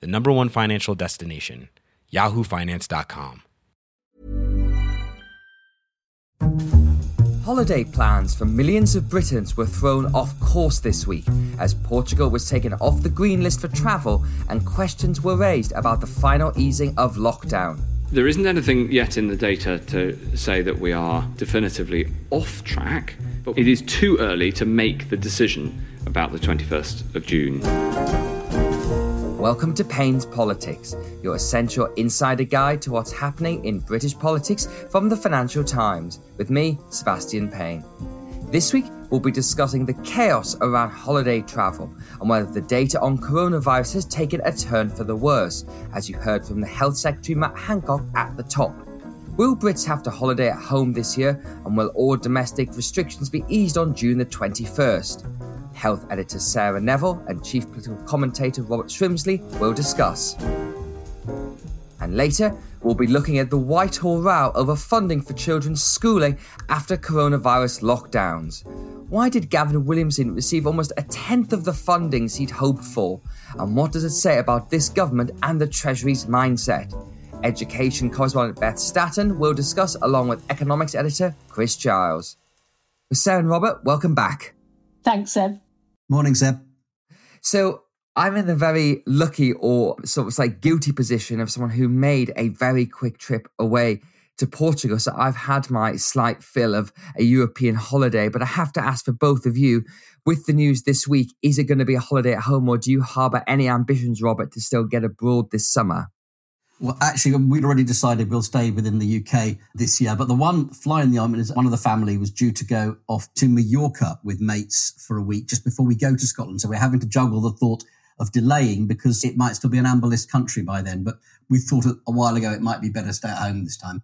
the number one financial destination, yahoofinance.com. Holiday plans for millions of Britons were thrown off course this week as Portugal was taken off the green list for travel and questions were raised about the final easing of lockdown. There isn't anything yet in the data to say that we are definitively off track, but it is too early to make the decision about the 21st of June. Welcome to Payne's Politics, your essential insider guide to what's happening in British politics from the Financial Times, with me, Sebastian Payne. This week, we'll be discussing the chaos around holiday travel and whether the data on coronavirus has taken a turn for the worse, as you heard from the Health Secretary Matt Hancock at the top. Will Brits have to holiday at home this year, and will all domestic restrictions be eased on June the 21st? Health editor Sarah Neville and chief political commentator Robert Shrimsley will discuss. And later, we'll be looking at the Whitehall row over funding for children's schooling after coronavirus lockdowns. Why did Gavin Williamson receive almost a tenth of the fundings he'd hoped for? And what does it say about this government and the Treasury's mindset? Education correspondent Beth Staton will discuss along with economics editor Chris Giles. Sarah and Robert, welcome back. Thanks, Seb. Morning, Seb. So I'm in the very lucky or sort of like guilty position of someone who made a very quick trip away to Portugal. So I've had my slight fill of a European holiday, but I have to ask for both of you with the news this week, is it going to be a holiday at home or do you harbour any ambitions, Robert, to still get abroad this summer? Well, actually, we'd already decided we'll stay within the UK this year. But the one fly in the ointment is one of the family was due to go off to Mallorca with mates for a week just before we go to Scotland. So we're having to juggle the thought of delaying because it might still be an amber list country by then. But we thought a while ago it might be better to stay at home this time.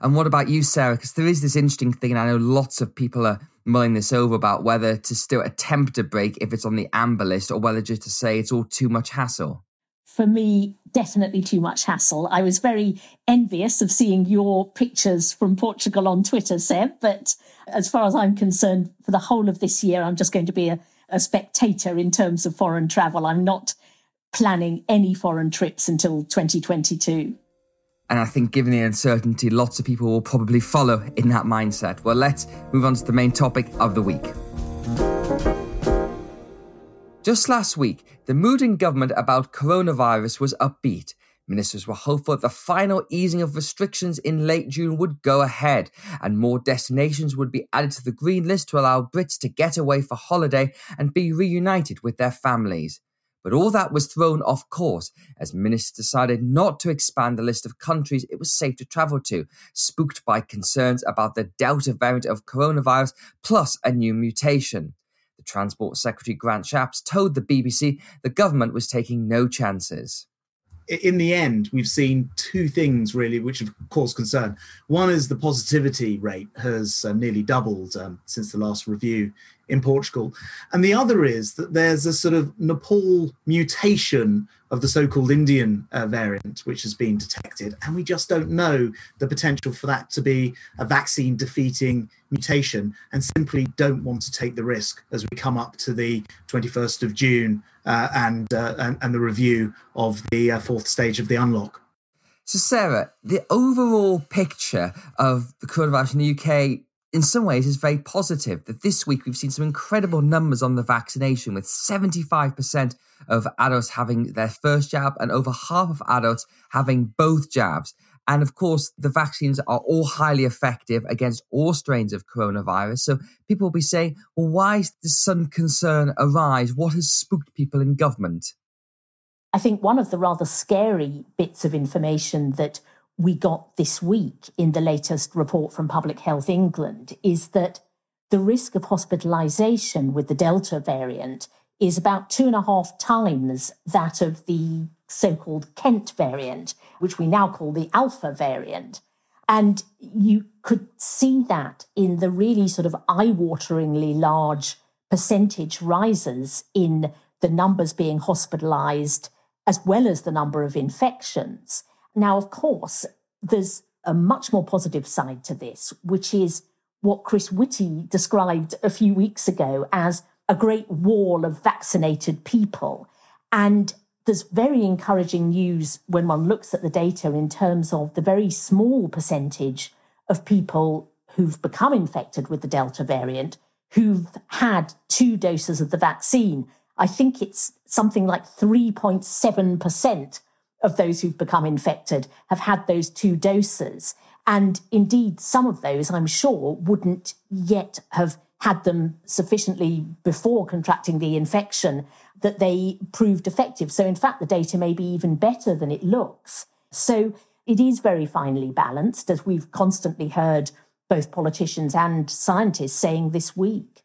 And what about you, Sarah? Because there is this interesting thing, and I know lots of people are mulling this over about whether to still attempt a break if it's on the amber list or whether just to say it's all too much hassle for me, definitely too much hassle. I was very envious of seeing your pictures from Portugal on Twitter, Seb. But as far as I'm concerned, for the whole of this year, I'm just going to be a, a spectator in terms of foreign travel. I'm not planning any foreign trips until 2022. And I think, given the uncertainty, lots of people will probably follow in that mindset. Well, let's move on to the main topic of the week. Just last week, the mood in government about coronavirus was upbeat. Ministers were hopeful that the final easing of restrictions in late June would go ahead and more destinations would be added to the green list to allow Brits to get away for holiday and be reunited with their families. But all that was thrown off course as ministers decided not to expand the list of countries it was safe to travel to, spooked by concerns about the Delta variant of coronavirus plus a new mutation. The Transport Secretary Grant Shapps told the BBC the government was taking no chances in the end, we've seen two things really, which have caused concern. One is the positivity rate has uh, nearly doubled um, since the last review in Portugal. And the other is that there's a sort of Nepal mutation of the so called Indian uh, variant, which has been detected. And we just don't know the potential for that to be a vaccine defeating mutation and simply don't want to take the risk as we come up to the 21st of June uh, and, uh, and, and, the review of the uh, fourth stage of the unlock. So, Sarah, the overall picture of the coronavirus in the UK in some ways is very positive that this week we've seen some incredible numbers on the vaccination with 75% of adults having their first jab and over half of adults having both jabs. And of course, the vaccines are all highly effective against all strains of coronavirus. So people will be saying, well, why does some concern arise? What has spooked people in government? I think one of the rather scary bits of information that we got this week in the latest report from Public Health England is that the risk of hospitalisation with the Delta variant is about two and a half times that of the so called Kent variant, which we now call the Alpha variant. And you could see that in the really sort of eye wateringly large percentage rises in the numbers being hospitalized as well as the number of infections. Now, of course, there's a much more positive side to this, which is what Chris Whitty described a few weeks ago as a great wall of vaccinated people. And there's very encouraging news when one looks at the data in terms of the very small percentage of people who've become infected with the Delta variant who've had two doses of the vaccine. I think it's something like 3.7% of those who've become infected have had those two doses. And indeed, some of those, I'm sure, wouldn't yet have had them sufficiently before contracting the infection that they proved effective. So, in fact, the data may be even better than it looks. So, it is very finely balanced, as we've constantly heard both politicians and scientists saying this week.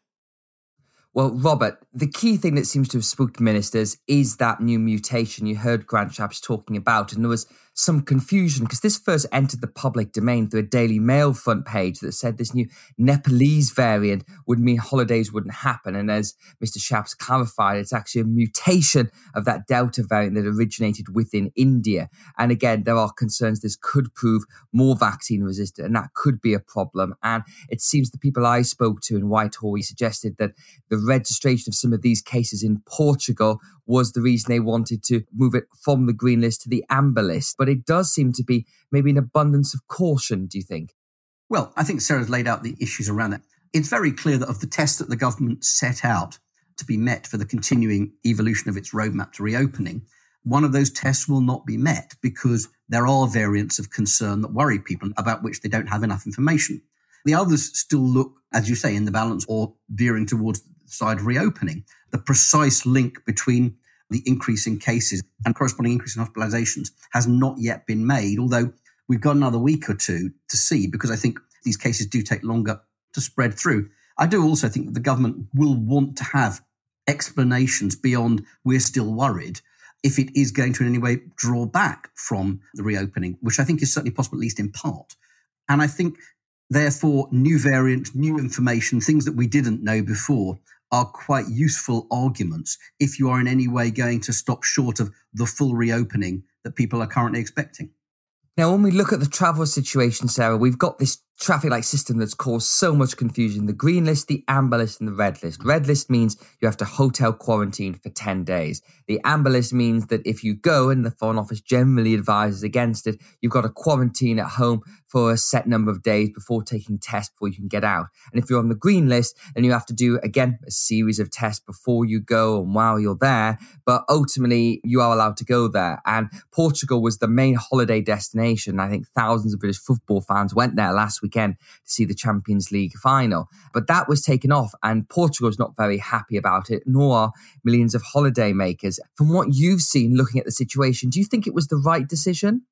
Well, Robert, the key thing that seems to have spooked ministers is that new mutation you heard Grant Shapps talking about. And there was some confusion because this first entered the public domain through a Daily Mail front page that said this new Nepalese variant would mean holidays wouldn't happen. And as Mr. Shapps clarified, it's actually a mutation of that Delta variant that originated within India. And again, there are concerns this could prove more vaccine resistant, and that could be a problem. And it seems the people I spoke to in Whitehall suggested that the registration of some of these cases in Portugal was the reason they wanted to move it from the green list to the amber list. But it does seem to be maybe an abundance of caution, do you think? Well, I think Sarah's laid out the issues around that. It's very clear that of the tests that the government set out to be met for the continuing evolution of its roadmap to reopening, one of those tests will not be met because there are variants of concern that worry people about which they don't have enough information. The others still look, as you say, in the balance or veering towards side reopening. The precise link between the increase in cases and corresponding increase in hospitalizations has not yet been made, although we've got another week or two to see because I think these cases do take longer to spread through. I do also think that the government will want to have explanations beyond we're still worried if it is going to in any way draw back from the reopening, which I think is certainly possible, at least in part. And I think, therefore, new variant, new information, things that we didn't know before are quite useful arguments if you are in any way going to stop short of the full reopening that people are currently expecting. Now, when we look at the travel situation, Sarah, we've got this traffic light system that's caused so much confusion the green list, the amber list, and the red list. Red list means you have to hotel quarantine for 10 days. The amber list means that if you go and the Foreign Office generally advises against it, you've got to quarantine at home for a set number of days before taking tests before you can get out. And if you're on the green list, then you have to do again a series of tests before you go and while you're there. But ultimately, you are allowed to go there. And Portugal was the main holiday destination. I think thousands of British football fans went there last weekend to see the Champions League final. But that was taken off, and Portugal's not very happy about it, nor are millions of holiday makers. From what you've seen looking at the situation, do you think it was the right decision?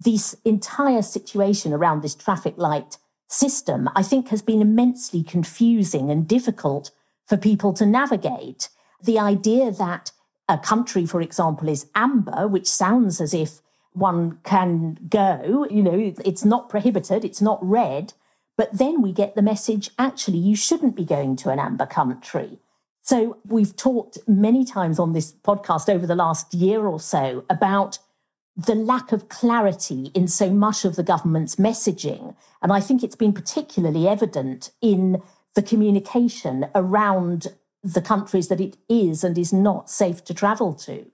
This entire situation around this traffic light system, I think, has been immensely confusing and difficult for people to navigate. The idea that a country, for example, is amber, which sounds as if one can go, you know, it's not prohibited, it's not red. But then we get the message actually, you shouldn't be going to an amber country. So we've talked many times on this podcast over the last year or so about the lack of clarity in so much of the government's messaging. And I think it's been particularly evident in the communication around the countries that it is and is not safe to travel to.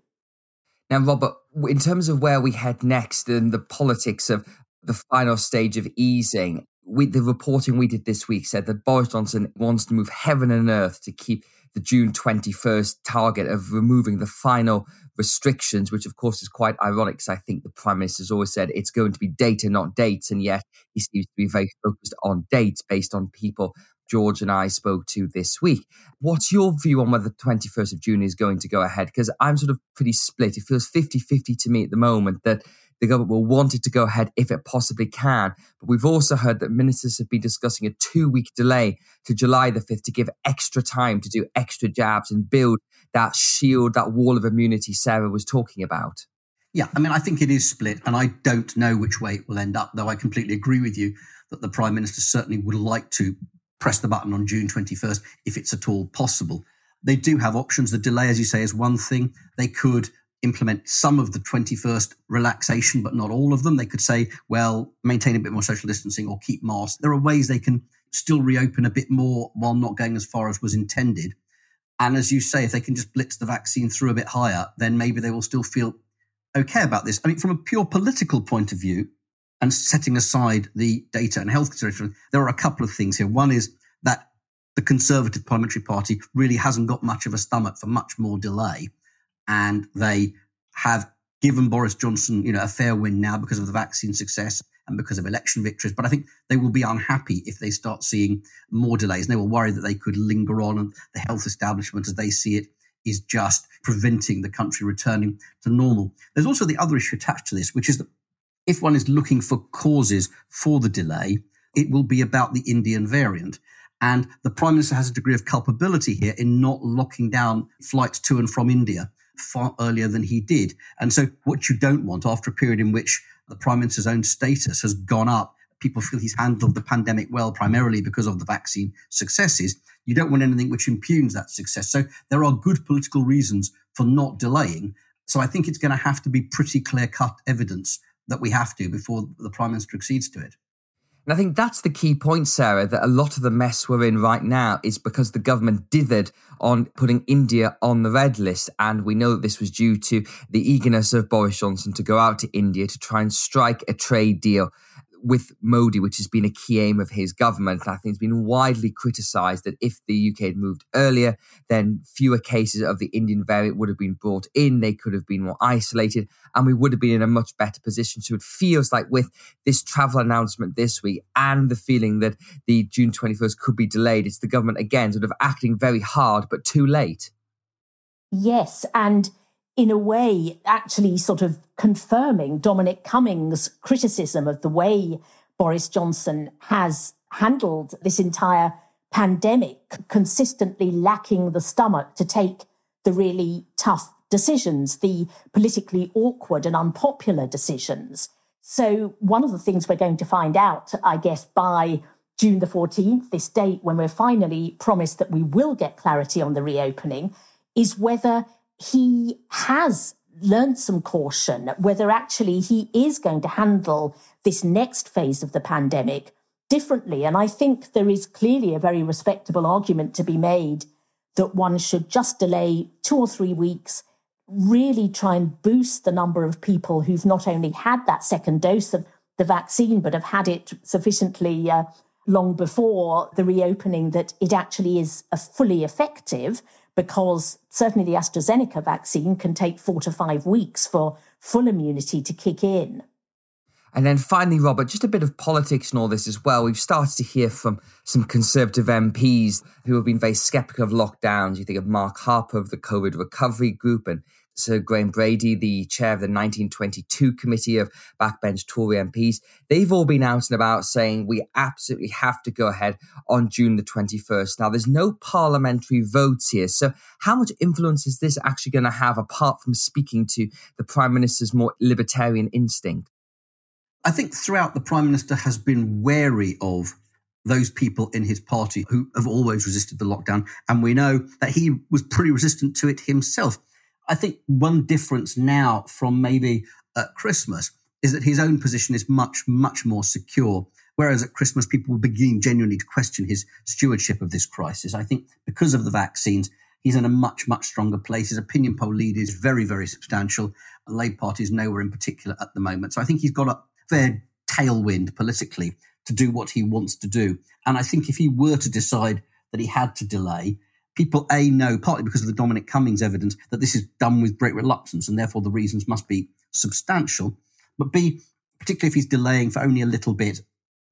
Now, Robert, in terms of where we head next and the politics of the final stage of easing, we, the reporting we did this week said that Boris Johnson wants to move heaven and earth to keep the June 21st target of removing the final restrictions, which of course is quite ironic because I think the Prime Minister's always said it's going to be data, not dates. And yet he seems to be very focused on dates based on people George and I spoke to this week. What's your view on whether the 21st of June is going to go ahead? Because I'm sort of pretty split. It feels 50 50 to me at the moment that the government will want it to go ahead if it possibly can. But we've also heard that ministers have been discussing a two week delay to July the 5th to give extra time to do extra jabs and build that shield, that wall of immunity Sarah was talking about. Yeah, I mean, I think it is split, and I don't know which way it will end up, though I completely agree with you that the Prime Minister certainly would like to press the button on June 21st if it's at all possible. They do have options. The delay, as you say, is one thing. They could implement some of the 21st relaxation, but not all of them. They could say, well, maintain a bit more social distancing or keep masks. There are ways they can still reopen a bit more while not going as far as was intended. And as you say, if they can just blitz the vaccine through a bit higher, then maybe they will still feel okay about this. I mean, from a pure political point of view, and setting aside the data and health considerations, there are a couple of things here. One is that the Conservative Parliamentary Party really hasn't got much of a stomach for much more delay and they have given Boris Johnson, you know, a fair win now because of the vaccine success and because of election victories. But I think they will be unhappy if they start seeing more delays. And they will worry that they could linger on and the health establishment, as they see it, is just preventing the country returning to normal. There's also the other issue attached to this, which is that if one is looking for causes for the delay, it will be about the Indian variant. And the Prime Minister has a degree of culpability here in not locking down flights to and from India far earlier than he did. And so, what you don't want after a period in which the prime minister's own status has gone up, people feel he's handled the pandemic well, primarily because of the vaccine successes. You don't want anything which impugns that success. So, there are good political reasons for not delaying. So, I think it's going to have to be pretty clear cut evidence that we have to before the prime minister accedes to it. And I think that's the key point, Sarah, that a lot of the mess we're in right now is because the government dithered on putting India on the red list. And we know that this was due to the eagerness of Boris Johnson to go out to India to try and strike a trade deal with Modi, which has been a key aim of his government. And I think it's been widely criticised that if the UK had moved earlier, then fewer cases of the Indian variant would have been brought in. They could have been more isolated, and we would have been in a much better position. So it feels like with this travel announcement this week and the feeling that the June 21st could be delayed, it's the government again sort of acting very hard, but too late. Yes. And in a way, actually sort of confirming Dominic Cummings' criticism of the way Boris Johnson has handled this entire pandemic, consistently lacking the stomach to take the really tough decisions, the politically awkward and unpopular decisions. So, one of the things we're going to find out, I guess, by June the 14th, this date when we're finally promised that we will get clarity on the reopening, is whether he has learned some caution, whether actually he is going to handle this next phase of the pandemic differently. And I think there is clearly a very respectable argument to be made that one should just delay two or three weeks, really try and boost the number of people who've not only had that second dose of the vaccine, but have had it sufficiently uh, long before the reopening that it actually is a fully effective because certainly the AstraZeneca vaccine can take four to five weeks for full immunity to kick in. And then finally, Robert, just a bit of politics and all this as well. We've started to hear from some Conservative MPs who have been very sceptical of lockdowns. You think of Mark Harper of the COVID Recovery Group and Sir Graham Brady, the chair of the 1922 committee of backbench Tory MPs, they've all been out and about saying we absolutely have to go ahead on June the 21st. Now, there's no parliamentary votes here. So, how much influence is this actually going to have apart from speaking to the Prime Minister's more libertarian instinct? I think throughout the Prime Minister has been wary of those people in his party who have always resisted the lockdown. And we know that he was pretty resistant to it himself. I think one difference now from maybe at Christmas is that his own position is much, much more secure. Whereas at Christmas, people were beginning genuinely to question his stewardship of this crisis. I think because of the vaccines, he's in a much, much stronger place. His opinion poll lead is very, very substantial. The Labour Party is nowhere in particular at the moment. So I think he's got a fair tailwind politically to do what he wants to do. And I think if he were to decide that he had to delay, people A know, partly because of the Dominic Cummings evidence, that this is done with great reluctance and therefore the reasons must be substantial. But B, particularly if he's delaying for only a little bit,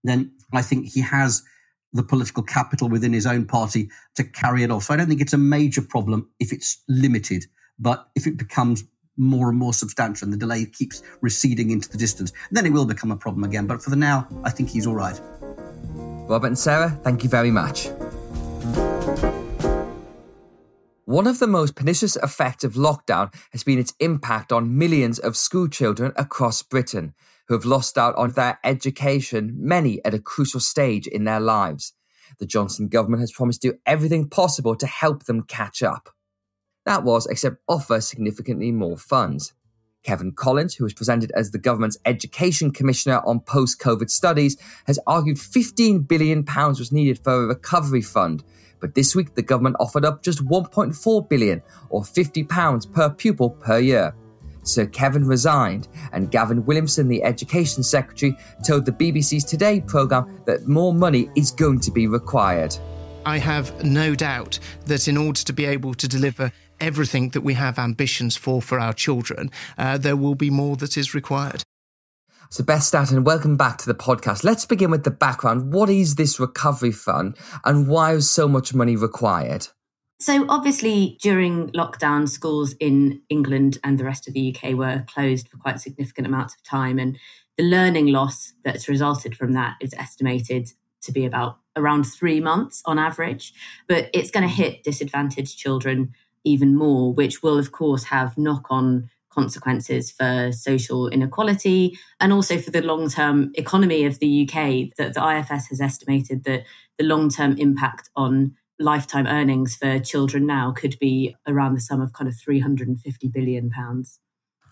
then I think he has the political capital within his own party to carry it off. So I don't think it's a major problem if it's limited, but if it becomes more and more substantial and the delay keeps receding into the distance, then it will become a problem again. But for the now, I think he's all right. Robert and Sarah, thank you very much. One of the most pernicious effects of lockdown has been its impact on millions of school children across Britain who have lost out on their education, many at a crucial stage in their lives. The Johnson government has promised to do everything possible to help them catch up. That was, except offer significantly more funds. Kevan Collins, who was presented as the government's Education Commissioner on post COVID studies, has argued £15 billion was needed for a recovery fund. But this week, the government offered up just £1.4 billion, or £50 per pupil per year. Sir Kevan resigned, and Gavin Williamson, the Education Secretary, told the BBC's Today programme that more money is going to be required. I have no doubt that in order to be able to deliver everything that we have ambitions for for our children, uh, there will be more that is required. So, Beth Staton, welcome back to the podcast. Let's begin with the background. What is this recovery fund and why is so much money required? So, obviously, during lockdown, schools in England and the rest of the UK were closed for quite significant amounts of time. And the learning loss that's resulted from that is estimated to be about around three months on average. But it's going to hit disadvantaged children even more, which will, of course, have knock on consequences for social inequality and also for the long term economy of the UK. That the IFS has estimated that the long term impact on lifetime earnings for children now could be around the sum of kind of 350 billion pounds.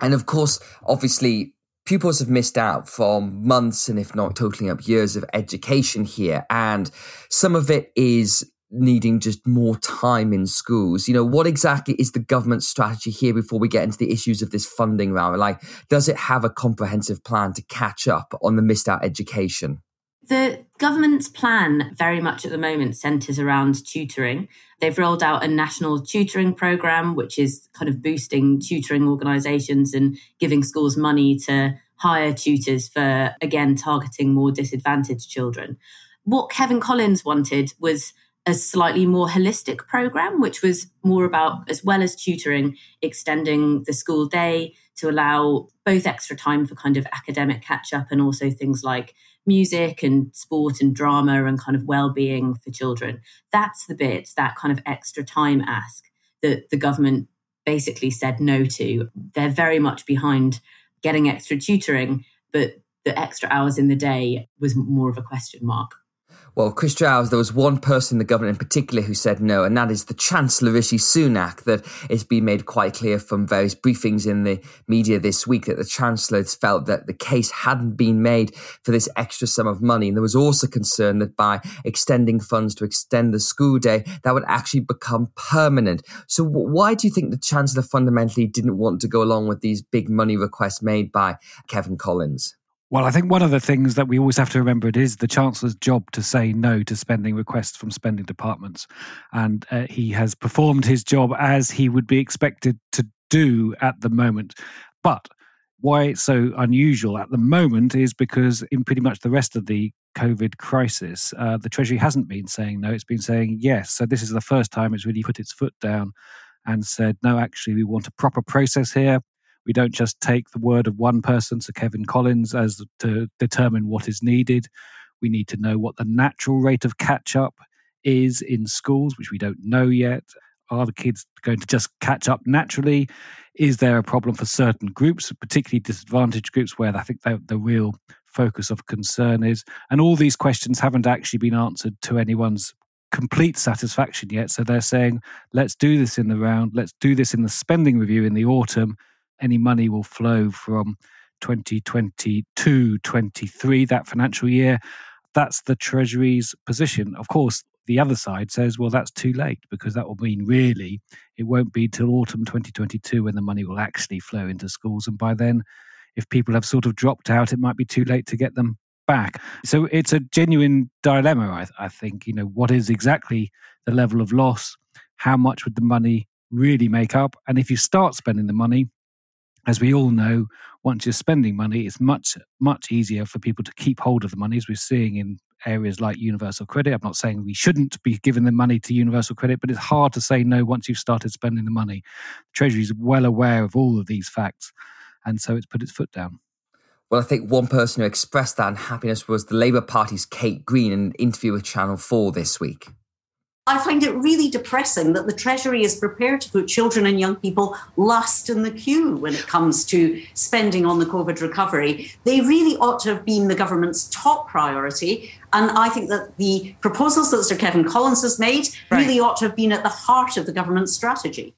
And of course, obviously, pupils have missed out for months and if not totaling up years of education here. And some of it is needing just more time in schools. You know, what exactly is the government strategy here before we get into the issues of this funding round? Like, does it have a comprehensive plan to catch up on the missed out education? The government's plan very much at the moment centres around tutoring. They've rolled out a national tutoring programme, which is kind of boosting tutoring organisations and giving schools money to hire tutors for, again, targeting more disadvantaged children. What Kevan Collins wanted was a slightly more holistic program, which was more about, as well as tutoring, extending the school day to allow both extra time for kind of academic catch up and also things like music and sport and drama and kind of well-being for children. That's the bit that kind of extra time ask that the government basically said no to. They're very much behind getting extra tutoring but the extra hours in the day was more of a question mark well, Chris Giles, there was one person in the government in particular who said no, and that is the Chancellor Rishi Sunak. That it's been made quite clear from various briefings in the media this week that the Chancellor felt that the case hadn't been made for this extra sum of money. And there was also concern that by extending funds to extend the school day, that would actually become permanent. So, why do you think the Chancellor fundamentally didn't want to go along with these big money requests made by Kevan Collins? Well, I think one of the things that we always have to remember it is the Chancellor's job to say no to spending requests from spending departments. And uh, he has performed his job as he would be expected to do at the moment. But why it's so unusual at the moment is because in pretty much the rest of the COVID crisis, uh, the Treasury hasn't been saying no, it's been saying yes. So this is the first time it's really put its foot down and said, no, actually, we want a proper process here. We don't just take the word of one person, Sir Kevan Collins, as to determine what is needed. We need to know what the natural rate of catch up is in schools, which we don't know yet. Are the kids going to just catch up naturally? Is there a problem for certain groups, particularly disadvantaged groups, where I think the, the real focus of concern is? And all these questions haven't actually been answered to anyone's complete satisfaction yet. So they're saying, let's do this in the round, let's do this in the spending review in the autumn, any money will flow from 2022 23, that financial year. That's the Treasury's position. Of course, the other side says, well, that's too late because that will mean really it won't be till autumn 2022 when the money will actually flow into schools. And by then, if people have sort of dropped out, it might be too late to get them back. So it's a genuine dilemma, I, I think. You know, what is exactly the level of loss? How much would the money really make up? And if you start spending the money, as we all know, once you're spending money, it's much, much easier for people to keep hold of the money, as we're seeing in areas like universal credit. I'm not saying we shouldn't be giving the money to universal credit, but it's hard to say no once you've started spending the money. The Treasury is well aware of all of these facts, and so it's put its foot down. Well, I think one person who expressed that unhappiness was the Labour Party's Kate Green in an interview with Channel 4 this week. I find it really depressing that the Treasury is prepared to put children and young people last in the queue when it comes to spending on the COVID recovery. They really ought to have been the government's top priority. And I think that the proposals that Sir Kevan Collins has made really ought to have been at the heart of the government's strategy.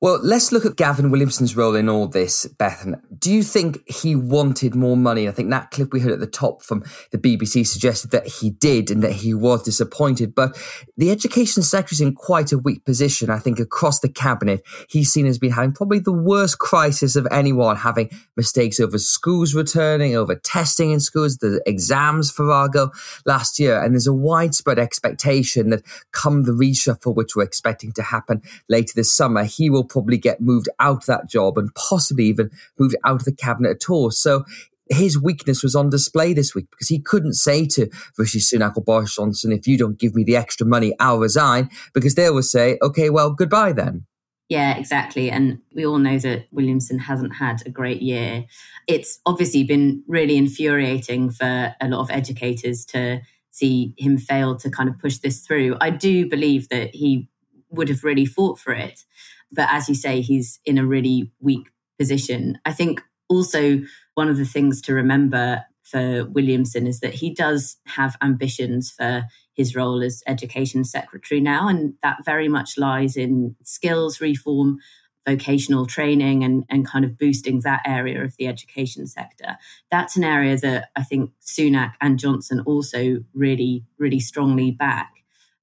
Well, let's look at Gavin Williamson's role in all this, Bethan. Do you think he wanted more money? I think that clip we heard at the top from the BBC suggested that he did and that he was disappointed. But the Education Secretary is in quite a weak position. I think across the cabinet, he's seen as being having probably the worst crisis of anyone, having mistakes over schools returning, over testing in schools, the exams for Argo last year. And there's a widespread expectation that come the reshuffle, which we're expecting to happen later this summer, he will probably get moved out of that job and possibly even moved out of the cabinet at all. So his weakness was on display this week because he couldn't say to Rishi Sunak or Boris Johnson, if you don't give me the extra money, I'll resign, because they will say, okay, well, goodbye then. Yeah, exactly. And we all know that Williamson hasn't had a great year. It's obviously been really infuriating for a lot of educators to see him fail to kind of push this through. I do believe that he would have really fought for it. But as you say, he's in a really weak position. I think also one of the things to remember for Williamson is that he does have ambitions for his role as education secretary now, and that very much lies in skills reform, vocational training, and, and kind of boosting that area of the education sector. That's an area that I think Sunak and Johnson also really, really strongly back.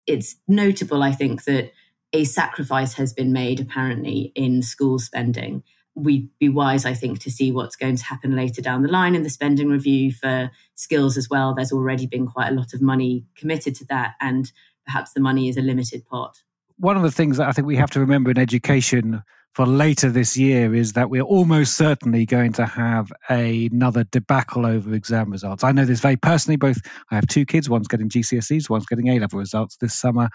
It's notable, I think, that a sacrifice has been made apparently in school spending. We'd be wise, I think, to see what's going to happen later down the line in the spending review for skills as well. There's already been quite a lot of money committed to that, and perhaps the money is a limited pot. One of the things that I think we have to remember in education for later this year is that we're almost certainly going to have a, another debacle over exam results. I know this very personally. Both I have two kids. One's getting GCSEs, one's getting A level results this summer,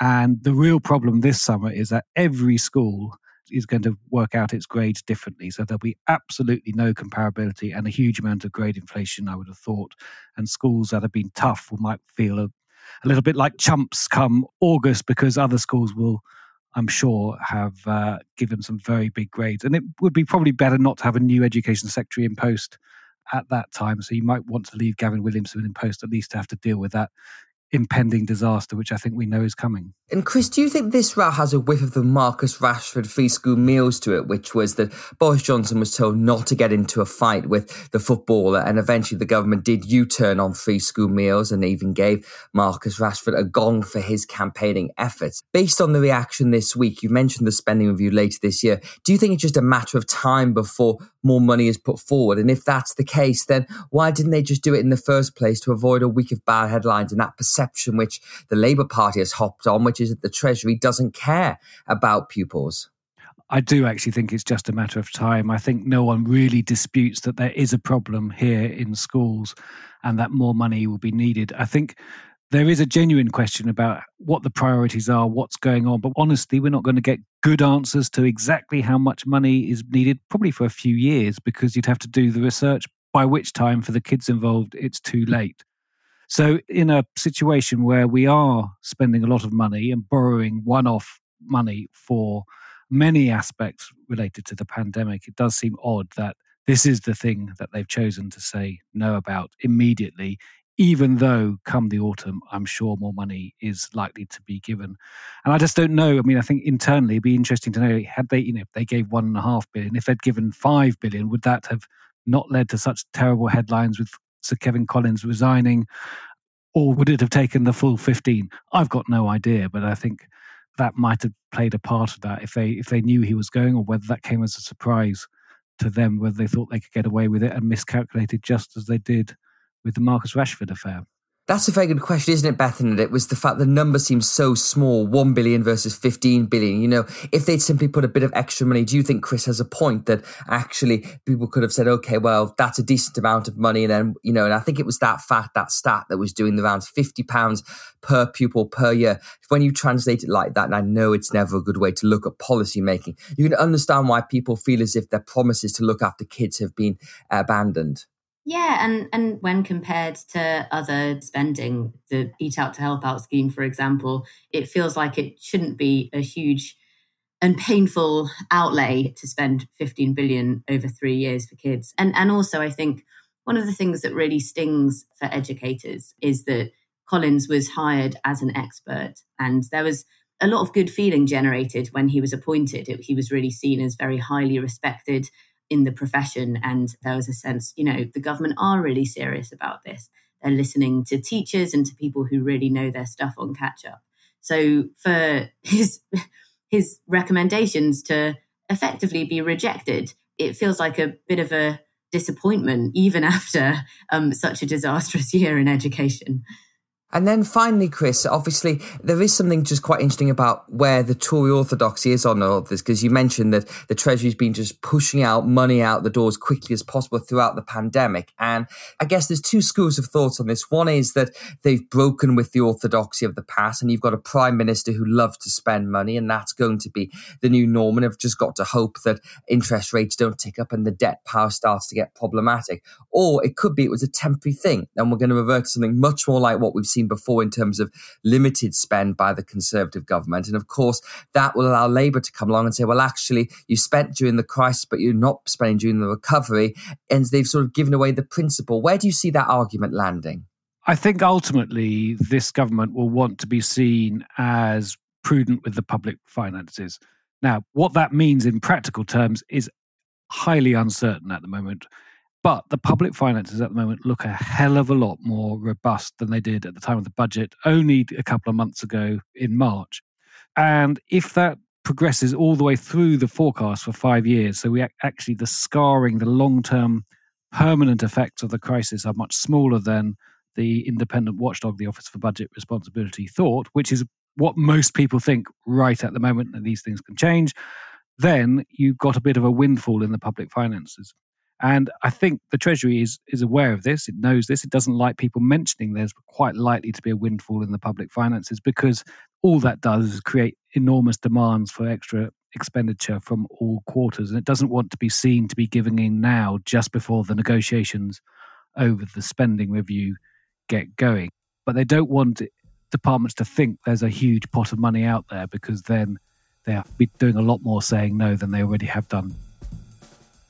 and the real problem this summer is that every school is going to work out its grades differently. So there'll be absolutely no comparability and a huge amount of grade inflation, I would have thought. And schools that have been tough will might feel a, a little bit like chumps come August because other schools will, I'm sure, have uh, given some very big grades. And it would be probably better not to have a new education secretary in post at that time. So you might want to leave Gavin Williamson in post at least to have to deal with that impending disaster, which I think we know is coming. And Chris, do you think this row has a whiff of the Marcus Rashford free school meals to it, which was that Boris Johnson was told not to get into a fight with the footballer, and eventually the government did U-turn on free school meals and even gave Marcus Rashford a gong for his campaigning efforts. Based on the reaction this week, you mentioned the spending review later this year. Do you think it's just a matter of time before more money is put forward? And if that's the case, then why didn't they just do it in the first place to avoid a week of bad headlines and that perception which the Labour Party has hopped on, which is that the Treasury doesn't care about pupils? I do actually think it's just a matter of time. I think no one really disputes that there is a problem here in schools and that more money will be needed. I think there is a genuine question about what the priorities are, what's going on. But honestly, we're not going to get good answers to exactly how much money is needed, probably for a few years, because you'd have to do the research, by which time, for the kids involved, it's too late. So, in a situation where we are spending a lot of money and borrowing one off money for many aspects related to the pandemic, it does seem odd that this is the thing that they've chosen to say no about immediately, even though come the autumn, I'm sure more money is likely to be given. And I just don't know. I mean, I think internally it'd be interesting to know had they, you know, if they gave one and a half billion, if they'd given five billion, would that have not led to such terrible headlines with Sir Kevan Collins resigning? Or would it have taken the full 15? I've got no idea, but I think that might have played a part of that if they if they knew he was going or whether that came as a surprise to them, whether they thought they could get away with it and miscalculated just as they did with the Marcus Rashford affair. That's a very good question, isn't it, Bethan? And it was the fact the number seems so small 1 billion versus 15 billion. You know, if they'd simply put a bit of extra money, do you think Chris has a point that actually people could have said, okay, well, that's a decent amount of money? And then, you know, and I think it was that fact, that stat that was doing the rounds £50 per pupil per year. When you translate it like that, and I know it's never a good way to look at policy making, you can understand why people feel as if their promises to look after kids have been abandoned. Yeah, and and when compared to other spending, the Eat Out to Help Out scheme, for example, it feels like it shouldn't be a huge and painful outlay to spend 15 billion over three years for kids. And and also I think one of the things that really stings for educators is that Collins was hired as an expert and there was a lot of good feeling generated when he was appointed. It, he was really seen as very highly respected in the profession. And there was a sense, you know, the government are really serious about this. They're listening to teachers and to people who really know their stuff on catch up. So for his his recommendations to effectively be rejected, it feels like a bit of a disappointment, even after um, such a disastrous year in education. And then finally, Chris, obviously there is something just quite interesting about where the Tory orthodoxy is on all of this, because you mentioned that the Treasury's been just pushing out money out the door as quickly as possible throughout the pandemic. And I guess there's two schools of thought on this. One is that they've broken with the orthodoxy of the past, and you've got a prime minister who loves to spend money, and that's going to be the new norm. And I've just got to hope that interest rates don't tick up and the debt power starts to get problematic. Or it could be it was a temporary thing, and we're going to revert to something much more like what we've seen seen before in terms of limited spend by the Conservative government. And of course, that will allow Labour to come along and say, well, actually, you spent during the crisis, but you're not spending during the recovery. And they've sort of given away the principle. Where do you see that argument landing? I think ultimately this government will want to be seen as prudent with the public finances. Now, what that means in practical terms is highly uncertain at the moment. But the public finances at the moment look a hell of a lot more robust than they did at the time of the budget only a couple of months ago in March. And if that progresses all the way through the forecast for five years, so we actually, the scarring, the long term permanent effects of the crisis are much smaller than the independent watchdog, the Office for Budget Responsibility, thought, which is what most people think right at the moment that these things can change, then you've got a bit of a windfall in the public finances. And I think the Treasury is, is aware of this. It knows this. It doesn't like people mentioning there's quite likely to be a windfall in the public finances because all that does is create enormous demands for extra expenditure from all quarters. And it doesn't want to be seen to be giving in now just before the negotiations over the spending review get going. But they don't want departments to think there's a huge pot of money out there because then they have to be doing a lot more saying no than they already have done.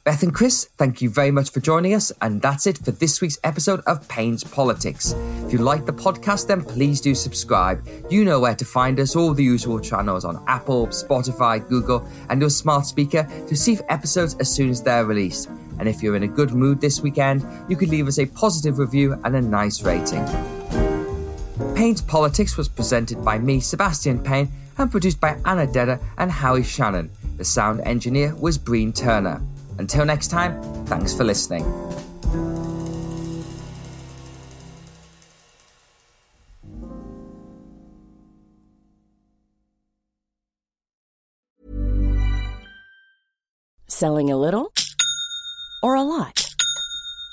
Beth and Chris, thank you very much for joining us, and that's it for this week's episode of Payne's Politics. If you like the podcast, then please do subscribe. You know where to find us, all the usual channels on Apple, Spotify, Google, and your smart speaker to receive episodes as soon as they're released. And if you're in a good mood this weekend, you could leave us a positive review and a nice rating. Payne's Politics was presented by me, Sebastian Payne, and produced by Anna Dedder and Howie Shannon. The sound engineer was Breen Turner. Until next time, thanks for listening. Selling a little or a lot?